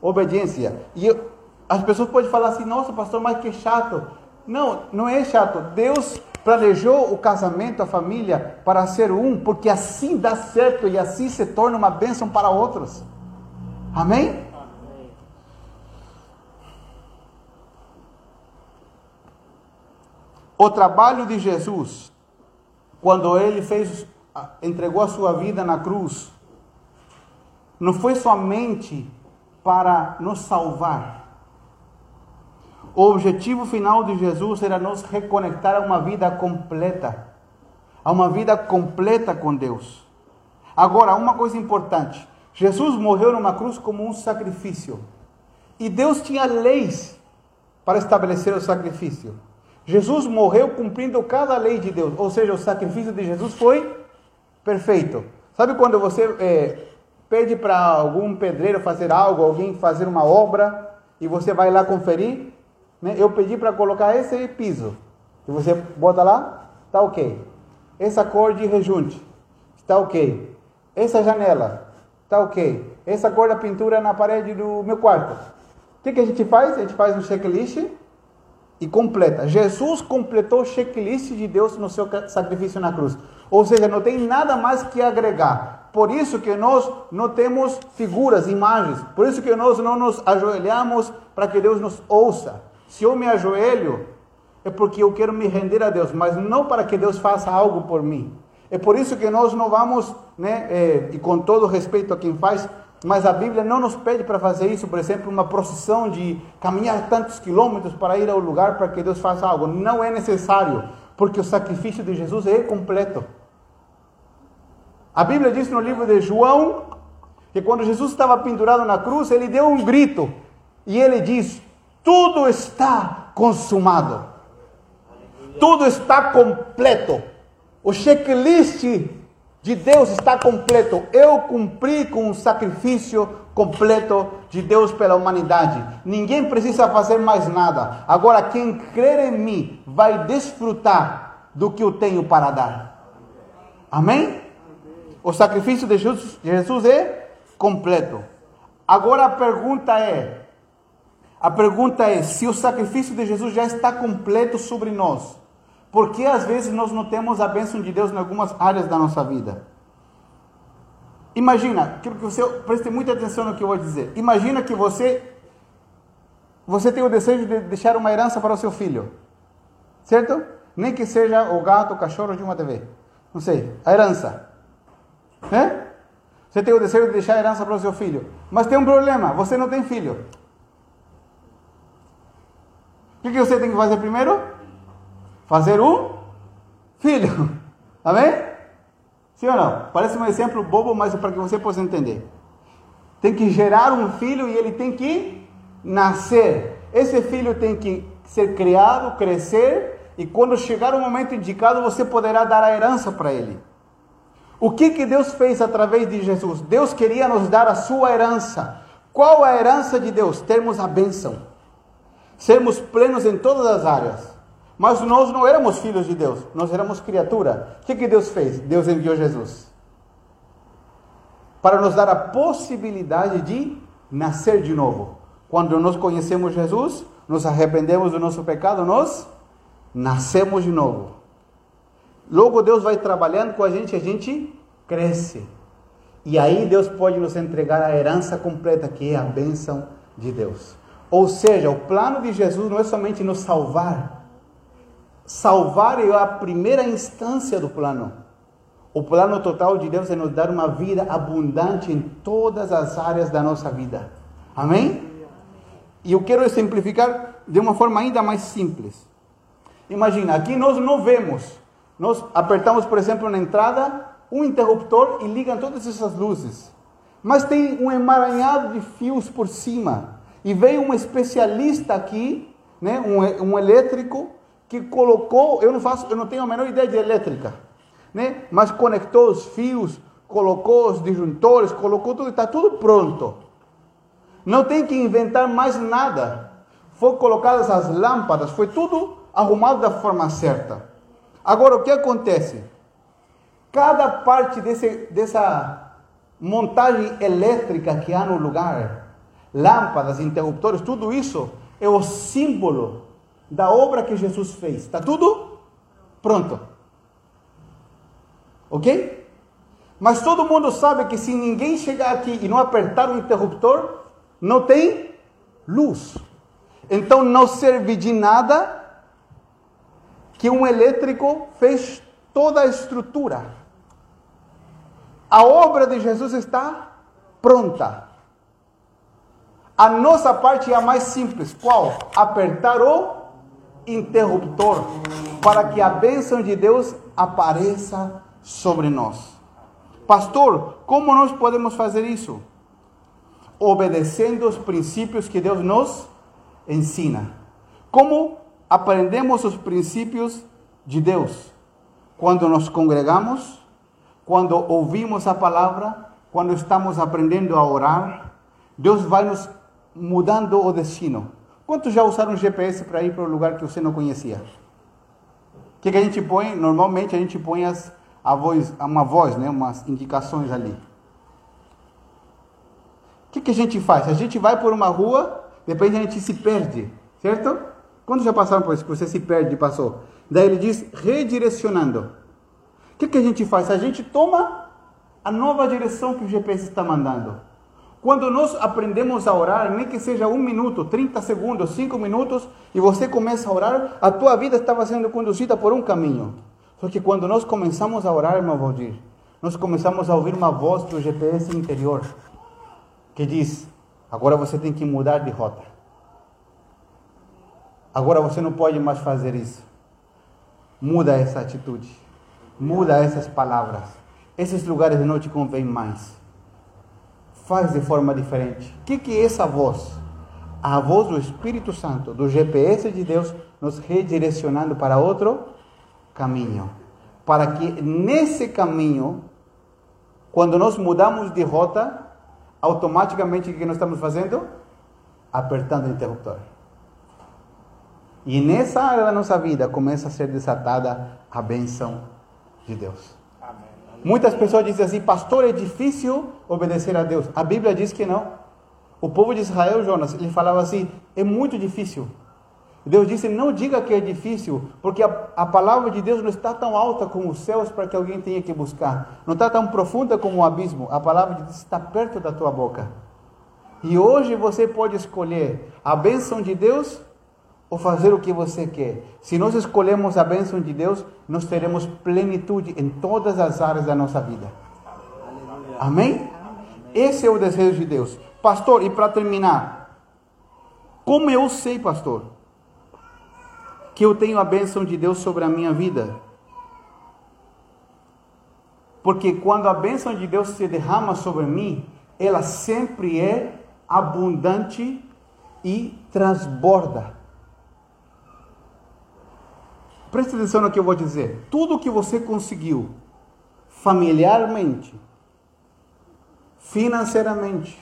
Speaker 1: obediência. E eu, as pessoas podem falar assim, nossa, pastor, mas que chato. Não, não é chato. Deus planejou o casamento, a família, para ser um, porque assim dá certo e assim se torna uma bênção para outros. Amém? Amém. O trabalho de Jesus, quando ele fez, entregou a sua vida na cruz, não foi somente para nos salvar, o objetivo final de Jesus era nos reconectar a uma vida completa, a uma vida completa com Deus. Agora, uma coisa importante: Jesus morreu numa cruz como um sacrifício, e Deus tinha leis para estabelecer o sacrifício. Jesus morreu cumprindo cada lei de Deus, ou seja, o sacrifício de Jesus foi perfeito. Sabe quando você é, pede para algum pedreiro fazer algo, alguém fazer uma obra, e você vai lá conferir? Né? Eu pedi para colocar esse piso. E você bota lá, está ok. Essa cor de rejunte, está ok. Essa janela, está ok. Essa cor da pintura na parede do meu quarto. O que, que a gente faz? A gente faz um checklist e completa. Jesus completou o checklist de Deus no seu sacrifício na cruz. Ou seja, não tem nada mais que agregar. Por isso que nós não temos figuras, imagens. Por isso que nós não nos ajoelhamos para que Deus nos ouça. Se eu me ajoelho, é porque eu quero me render a Deus, mas não para que Deus faça algo por mim. É por isso que nós não vamos, né, é, e com todo respeito a quem faz, mas a Bíblia não nos pede para fazer isso, por exemplo, uma procissão de caminhar tantos quilômetros para ir ao lugar para que Deus faça algo. Não é necessário, porque o sacrifício de Jesus é completo. A Bíblia diz no livro de João que quando Jesus estava pendurado na cruz, ele deu um grito e ele diz: Tudo está consumado, tudo está completo. O checklist de Deus está completo. Eu cumpri com o sacrifício completo de Deus pela humanidade. Ninguém precisa fazer mais nada. Agora, quem crer em mim vai desfrutar do que eu tenho para dar. Amém? O sacrifício de Jesus, é completo. Agora a pergunta é: a pergunta é se o sacrifício de Jesus já está completo sobre nós. Por que às vezes nós não temos a bênção de Deus em algumas áreas da nossa vida? Imagina, quero que você preste muita atenção no que eu vou dizer. Imagina que você você tem o desejo de deixar uma herança para o seu filho, certo? Nem que seja o gato, o cachorro de uma TV, não sei, a herança, né? Você tem o desejo de deixar a herança para o seu filho, mas tem um problema, você não tem filho. O que, você tem que fazer primeiro? Fazer um filho, amém? Sim ou não? Parece um exemplo bobo, mas é para que você possa entender. Tem que gerar um filho e ele tem que nascer. Esse filho tem que ser criado, crescer, e quando chegar o momento indicado, você poderá dar a herança para ele. O que, que Deus fez através de Jesus? Deus queria nos dar a sua herança. Qual a herança de Deus? Termos a bênção. Sermos plenos em todas as áreas. Mas nós não éramos filhos de Deus, nós éramos criatura. O que, que Deus fez? Deus enviou Jesus para nos dar a possibilidade de nascer de novo. Quando nós conhecemos Jesus, nos arrependemos do nosso pecado, nós nascemos de novo. Logo Deus vai trabalhando com a gente, a gente cresce. E aí Deus pode nos entregar a herança completa, que é a bênção de Deus. Ou seja, o plano de Jesus não é somente nos salvar, Salvar é a primeira instância do plano. O plano total de Deus é nos dar uma vida abundante em todas as áreas da nossa vida. Amém? E eu quero exemplificar de uma forma ainda mais simples. Imagina, aqui nós não vemos. Nós apertamos, por exemplo, na entrada um interruptor e ligam todas essas luzes. Mas tem um emaranhado de fios por cima. E veio um especialista aqui, né, um, um elétrico, que colocou, eu não faço, eu não tenho a menor ideia de elétrica, né? Mas conectou os fios, colocou os disjuntores, colocou tudo, está tudo pronto. Não tem que inventar mais nada. Foi colocadas as lâmpadas, foi tudo arrumado da forma certa. Agora o que acontece? Cada parte desse, dessa montagem elétrica que há no lugar, lâmpadas, interruptores, tudo isso é o símbolo da obra que Jesus fez. Está tudo pronto. Ok? Mas todo mundo sabe que se ninguém chegar aqui e não apertar o interruptor, não tem luz. Então não serve de nada que um elétrico fez toda a estrutura. A obra de Jesus está pronta. A nossa parte é a mais simples. Qual? Apertar o interruptor para que a bênção de Deus apareça sobre nós. Pastor, como nós podemos fazer isso? Obedecendo os princípios que Deus nos ensina. Como aprendemos os princípios de Deus? Quando nos congregamos, quando ouvimos a palavra, quando estamos aprendendo a orar, Deus vai nos mudando o destino. Quantos já usaram GPS para ir para um lugar que você não conhecia? O que, que, a gente põe? Normalmente a gente põe as, a voz, uma voz, né? umas indicações ali. O que, que a gente faz? A gente vai por uma rua, depois a gente se perde, certo? Quando já passaram por isso, que você se perde passou? Daí ele diz redirecionando. O que, que a gente faz? A gente toma a nova direção que o GPS está mandando. Quando nós aprendemos a orar, nem que seja um minuto, 30 segundos, 5 minutos, e você começa a orar, a tua vida estava sendo conduzida por um caminho. Só que quando nós começamos a orar, irmão Valdir, nós começamos a ouvir uma voz do GPS interior que diz: agora você tem que mudar de rota. Agora você não pode mais fazer isso. Muda essa atitude. Muda essas palavras. Esses lugares não te convêm mais faz de forma diferente. O que, que é essa voz? A voz do Espírito Santo, do GPS de Deus, nos redirecionando para outro caminho. Para que nesse caminho, quando nós mudamos de rota, automaticamente o que nós estamos fazendo? Apertando o interruptor. E nessa área da nossa vida começa a ser desatada a benção de Deus. Amém. Muitas pessoas dizem assim, pastor, é difícil obedecer a Deus. A Bíblia diz que não. O povo de Israel, Jonas, ele falava assim, é muito difícil. Deus disse, não diga que é difícil, porque a, a palavra de Deus não está tão alta como os céus para que alguém tenha que buscar. Não está tão profunda como o abismo. A palavra de Deus está perto da tua boca. E hoje você pode escolher a bênção de Deus ou fazer o que você quer. Se nós escolhemos a bênção de Deus, nós teremos plenitude em todas as áreas da nossa vida. Amém? Esse é o desejo de Deus. Pastor, e para terminar, como eu sei, pastor, que eu tenho a bênção de Deus sobre a minha vida? Porque quando a bênção de Deus se derrama sobre mim, ela sempre é abundante e transborda. Preste atenção no que eu vou dizer. Tudo que você conseguiu familiarmente, financeiramente,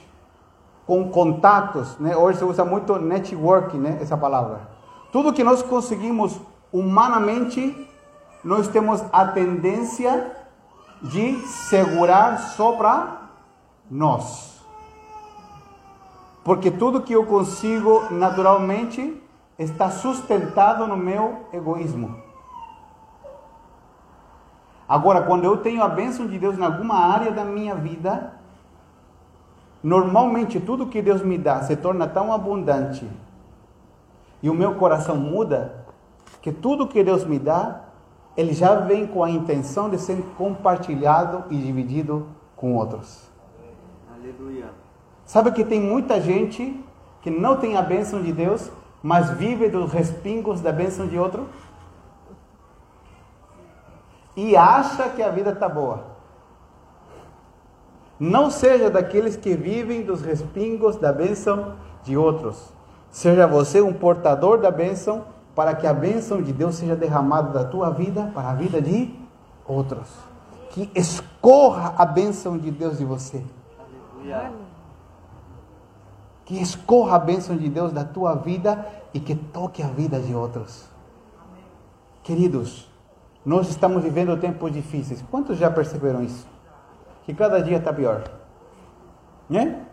Speaker 1: com contatos, né? Hoje se usa muito network, né? Essa palavra. Tudo que nós conseguimos humanamente, nós temos a tendência de segurar só para nós. Porque tudo que eu consigo naturalmente está sustentado no meu egoísmo. Agora, quando eu tenho a bênção de Deus em alguma área da minha vida, normalmente tudo que Deus me dá se torna tão abundante e o meu coração muda, que tudo que Deus me dá, ele já vem com a intenção de ser compartilhado e dividido com outros. Aleluia. Sabe que tem muita gente que não tem a bênção de Deus mas vive dos respingos da bênção de outro e acha que a vida está boa. Não seja daqueles que vivem dos respingos da bênção de outros. Seja você um portador da bênção para que a bênção de Deus seja derramada da tua vida para a vida de outros. Que escorra a bênção de Deus de você. Que escorra a bênção de Deus da tua vida e que toque a vida de outros. Queridos, nós estamos vivendo tempos difíceis. Quantos já perceberam isso? Que cada dia está pior. Né?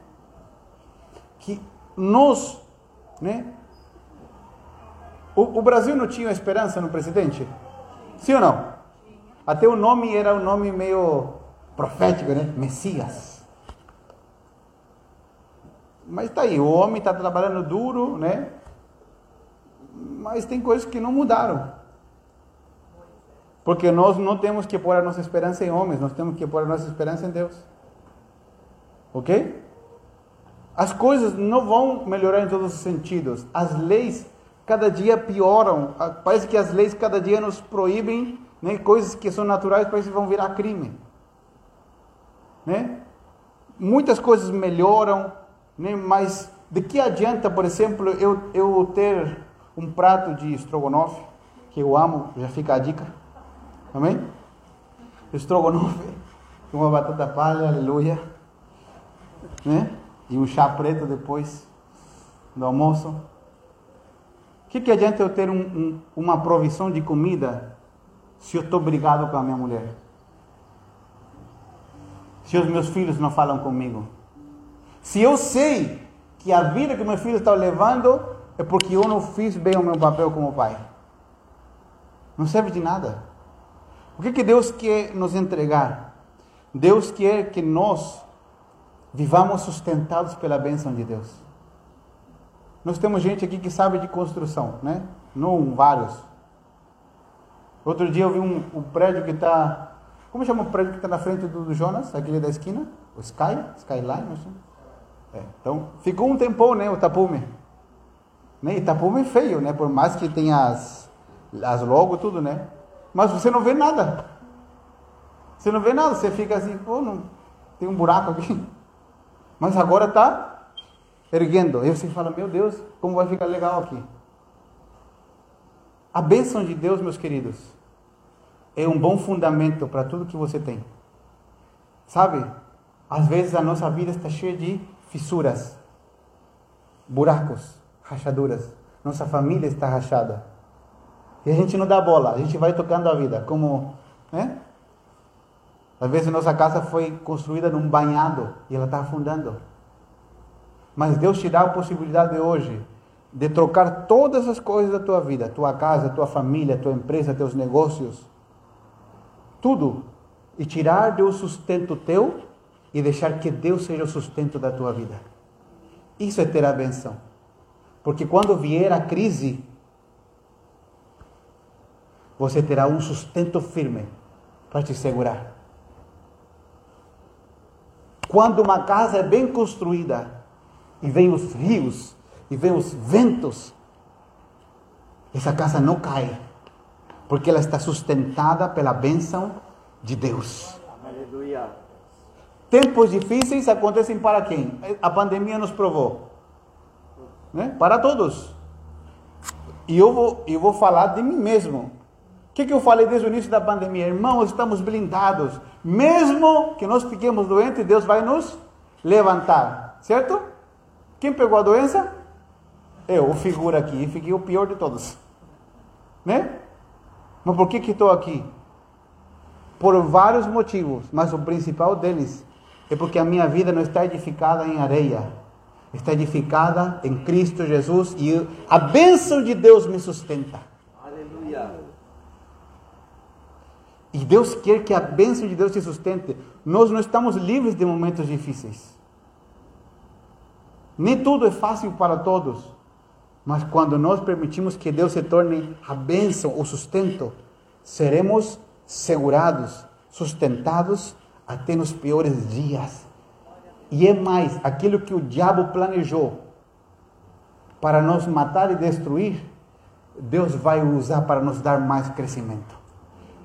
Speaker 1: Que nós, né? O, o Brasil não tinha esperança no presidente? Sim ou não? Até o nome era um nome meio profético, né? Messias. Mas está aí, o homem está trabalhando duro, né? Mas tem coisas que não mudaram. Porque nós não temos que pôr a nossa esperança em homens, nós temos que pôr a nossa esperança em Deus. Ok? As coisas não vão melhorar em todos os sentidos. As leis cada dia pioram. Parece que as leis cada dia nos proíbem né, coisas que são naturais, parece que vão virar crime. Né? Muitas coisas melhoram, né? Mas de que adianta, por exemplo, eu, eu ter um prato de estrogonofe, que eu amo, já fica a dica. Amém? Estrogonofe, uma batata palha, aleluia. Né? E um chá preto depois do almoço. O que, que adianta eu ter um, um, uma provisão de comida se eu estou brigado com a minha mulher? Se os meus filhos não falam comigo? Se eu sei que a vida que meu filho está levando é porque eu não fiz bem o meu papel como pai, não serve de nada. O que, que Deus quer nos entregar? Deus quer que nós vivamos sustentados pela bênção de Deus. Nós temos gente aqui que sabe de construção, né? Não vários. Outro dia eu vi um, um prédio que está. Como chama o prédio que está na frente do, do Jonas, aquele da esquina? O Sky? Skyline? Não sei. É, então, ficou um tempão, né, o tapume. Né? E tapume é feio, né? Por mais que tenha as, as logo tudo, né? Mas você não vê nada. Você não vê nada, você fica assim, pô, não, tem um buraco aqui. Mas agora está erguendo. E você fala, meu Deus, como vai ficar legal aqui? A bênção de Deus, meus queridos, é um bom fundamento para tudo que você tem. Sabe? Às vezes a nossa vida está cheia de fissuras, buracos, rachaduras. Nossa família está rachada. E a gente não dá bola, a gente vai tocando a vida, como, né? Às vezes nossa casa foi construída num banhado e ela está afundando. Mas Deus te dá a possibilidade hoje de trocar todas as coisas da tua vida, tua casa, tua família, tua empresa, teus negócios, tudo, e tirar do sustento teu e deixar que Deus seja o sustento da tua vida. Isso é ter a benção. Porque quando vier a crise, você terá um sustento firme para te segurar. Quando uma casa é bem construída e vem os rios e vem os ventos, essa casa não cai, porque ela está sustentada pela bênção de Deus. Aleluia. Tempos difíceis acontecem para quem? A pandemia nos provou. Né? Para todos. E eu vou, eu vou falar de mim mesmo que, que eu falei desde o início da pandemia? Irmãos, estamos blindados. Mesmo que nós fiquemos doentes, Deus vai nos levantar. Certo? Quem pegou a doença? Eu, figura aqui. E fiquei o pior de todos. Né? Mas por que, que estou aqui? Por vários motivos. Mas o principal deles é porque a minha vida não está edificada em areia. Está edificada em Cristo Jesus. E a bênção de Deus me sustenta. Aleluia. E Deus quer que a bênção de Deus te sustente. Nós não estamos livres de momentos difíceis. Nem tudo é fácil para todos. Mas quando nós permitimos que Deus se torne a bênção, o sustento, seremos segurados, sustentados até nos piores dias. E é mais, aquilo que o diabo planejou para nos matar e destruir, Deus vai usar para nos dar mais crescimento.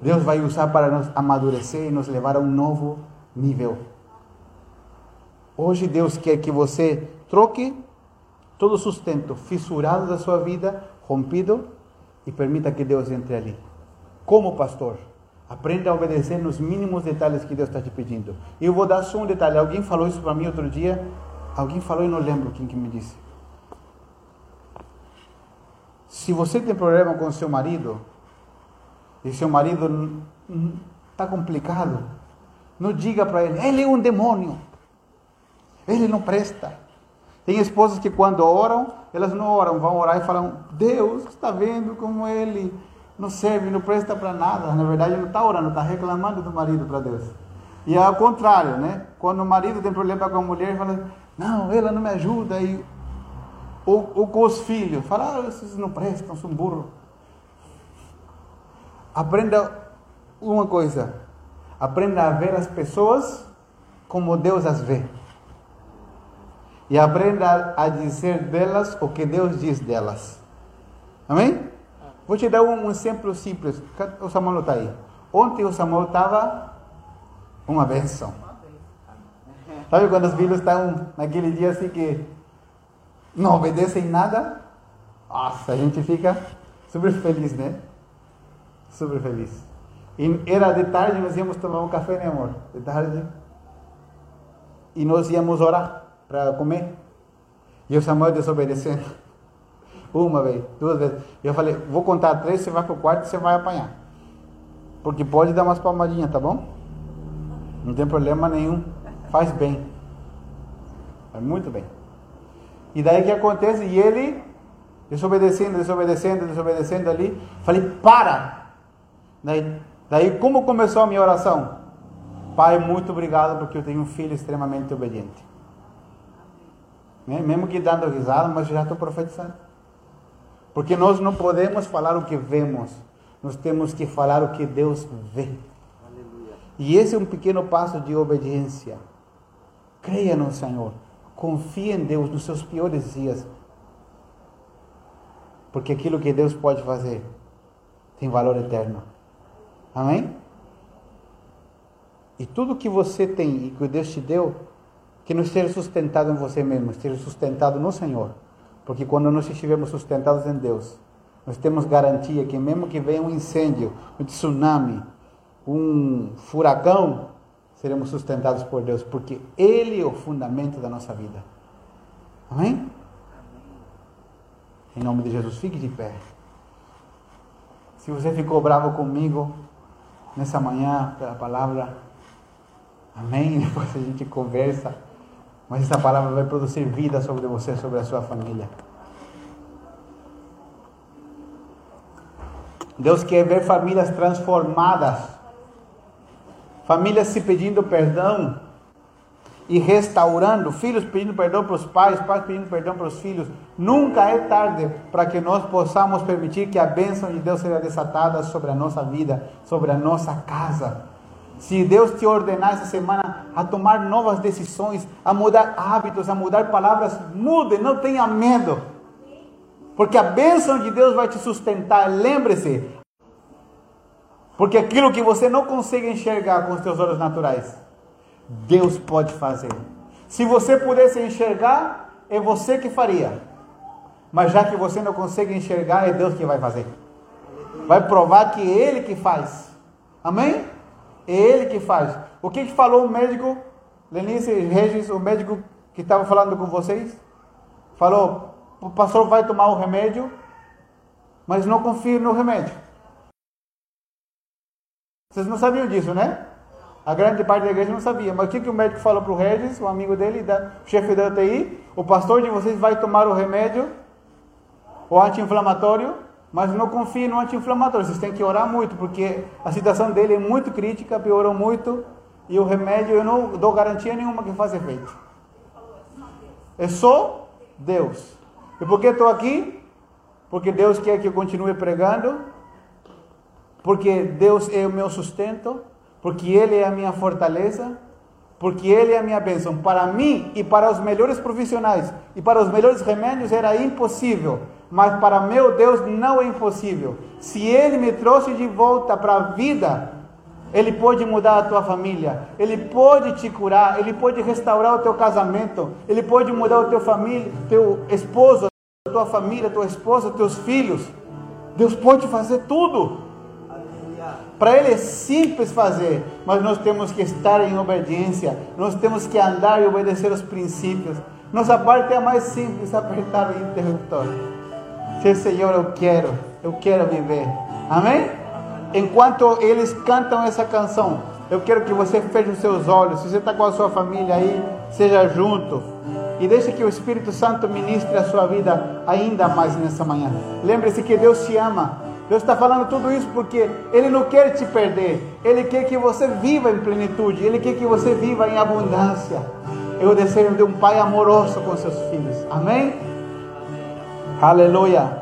Speaker 1: Deus vai usar para nos amadurecer e nos levar a um novo nível. Hoje Deus quer que você troque todo o sustento fissurado da sua vida, rompido, e permita que Deus entre ali. Como pastor, aprenda a obedecer nos mínimos detalhes que Deus está te pedindo. E eu vou dar só um detalhe. Alguém falou isso para mim outro dia. Alguém falou e não lembro quem que me disse. Se você tem problema com seu marido, e seu marido está complicado, não diga para ele, ele é um demônio, ele não presta. Tem esposas que quando oram, elas não oram, vão orar e falam, Deus está vendo como ele não serve, não presta para nada. Na verdade, não está orando, está reclamando do marido para Deus. E é ao contrário, né? Quando o marido tem problema com a mulher, fala, não, ela não me ajuda. E, ou, ou com os filhos, fala, ah, esses não prestam, são burros. Aprenda uma coisa. Aprenda a ver as pessoas como Deus as vê. E aprenda a dizer delas o que Deus diz delas. Amém? Vou te dar um exemplo simples. O Samuel está aí. Ontem o Samuel estava uma benção. Sabe quando os filhos estão naquele dia assim que não obedecem nada? Nossa, a gente fica super feliz, né? Super feliz. E era de tarde, nós íamos tomar um café, né, amor? De tarde. E nós íamos orar para comer. E o Samuel desobedecendo. Uma vez, duas vezes. Eu falei, vou contar três, você vai pro quarto e você vai apanhar. Porque pode dar umas palmadinhas, tá bom? Não tem problema nenhum. Faz bem. Faz muito bem. E daí que acontece? E ele, desobedecendo, desobedecendo, desobedecendo ali. Falei, para! Daí, daí como começou a minha oração? Pai, muito obrigado porque eu tenho um filho extremamente obediente. Mesmo que dando risada, mas já estou profetizando. Porque nós não podemos falar o que vemos, nós temos que falar o que Deus vê. Aleluia. E esse é um pequeno passo de obediência. Creia no Senhor, confie em Deus nos seus piores dias. Porque aquilo que Deus pode fazer tem valor eterno. Amém? E tudo que você tem e que Deus te deu que não esteja sustentado em você mesmo, esteja sustentado no Senhor. Porque quando nós estivermos sustentados em Deus, nós temos garantia que mesmo que venha um incêndio, um tsunami, um furacão, seremos sustentados por Deus, porque Ele é o fundamento da nossa vida. Amém? Em nome de Jesus, fique de pé. Se você ficou bravo comigo nessa manhã pela palavra, amém? Depois a gente conversa. Mas essa palavra vai produzir vida sobre você, sobre a sua família. Deus quer ver famílias transformadas, famílias se pedindo perdão e restaurando, filhos pedindo perdão para os pais, pais pedindo perdão para os filhos. Nunca é tarde para que nós possamos permitir que a bênção de Deus seja desatada sobre a nossa vida, sobre a nossa casa. Se Deus te ordenar essa semana a tomar novas decisões, a mudar hábitos, a mudar palavras, mude, não tenha medo. Porque a bênção de Deus vai te sustentar. Lembre-se. Porque aquilo que você não consegue enxergar com os seus olhos naturais, Deus pode fazer. Se você pudesse enxergar, é você que faria. Mas já que você não consegue enxergar, é Deus que vai fazer. Vai provar que é Ele que faz. Amém? É Ele que faz. O que, que falou o médico, Lenice Regis, o médico que estava falando com vocês? Falou: o pastor vai tomar o remédio, mas não confia no remédio. Vocês não sabiam disso, né? A grande parte da igreja não sabia. Mas o que, que o médico falou para o Regis, o amigo dele, da, o chefe da UTI? O pastor de vocês vai tomar o remédio, o anti-inflamatório, mas não confie no anti-inflamatório. Vocês têm que orar muito, porque a situação dele é muito crítica, piorou muito, e o remédio eu não dou garantia nenhuma que faça efeito. É só Deus. E por que estou aqui? Porque Deus quer que eu continue pregando, porque Deus é o meu sustento, porque Ele é a minha fortaleza, porque Ele é a minha bênção. Para mim e para os melhores profissionais e para os melhores remédios era impossível, mas para meu Deus não é impossível. Se Ele me trouxe de volta para a vida, Ele pode mudar a tua família, Ele pode te curar, Ele pode restaurar o teu casamento, Ele pode mudar o teu família, teu esposo, tua família, tua esposa, teus filhos. Deus pode fazer tudo. Para Ele é simples fazer, mas nós temos que estar em obediência, nós temos que andar e obedecer os princípios. Nossa parte é a mais simples, apertar o interruptor. Dizer, Senhor, eu quero, eu quero viver. Amém? Enquanto eles cantam essa canção, eu quero que você feche os seus olhos. Se você está com a sua família aí, seja junto. E deixe que o Espírito Santo ministre a sua vida ainda mais nessa manhã. Lembre-se que Deus te ama. Deus está falando tudo isso porque Ele não quer te perder. Ele quer que você viva em plenitude. Ele quer que você viva em abundância. É o desejo de um pai amoroso com seus filhos. Amém? Aleluia.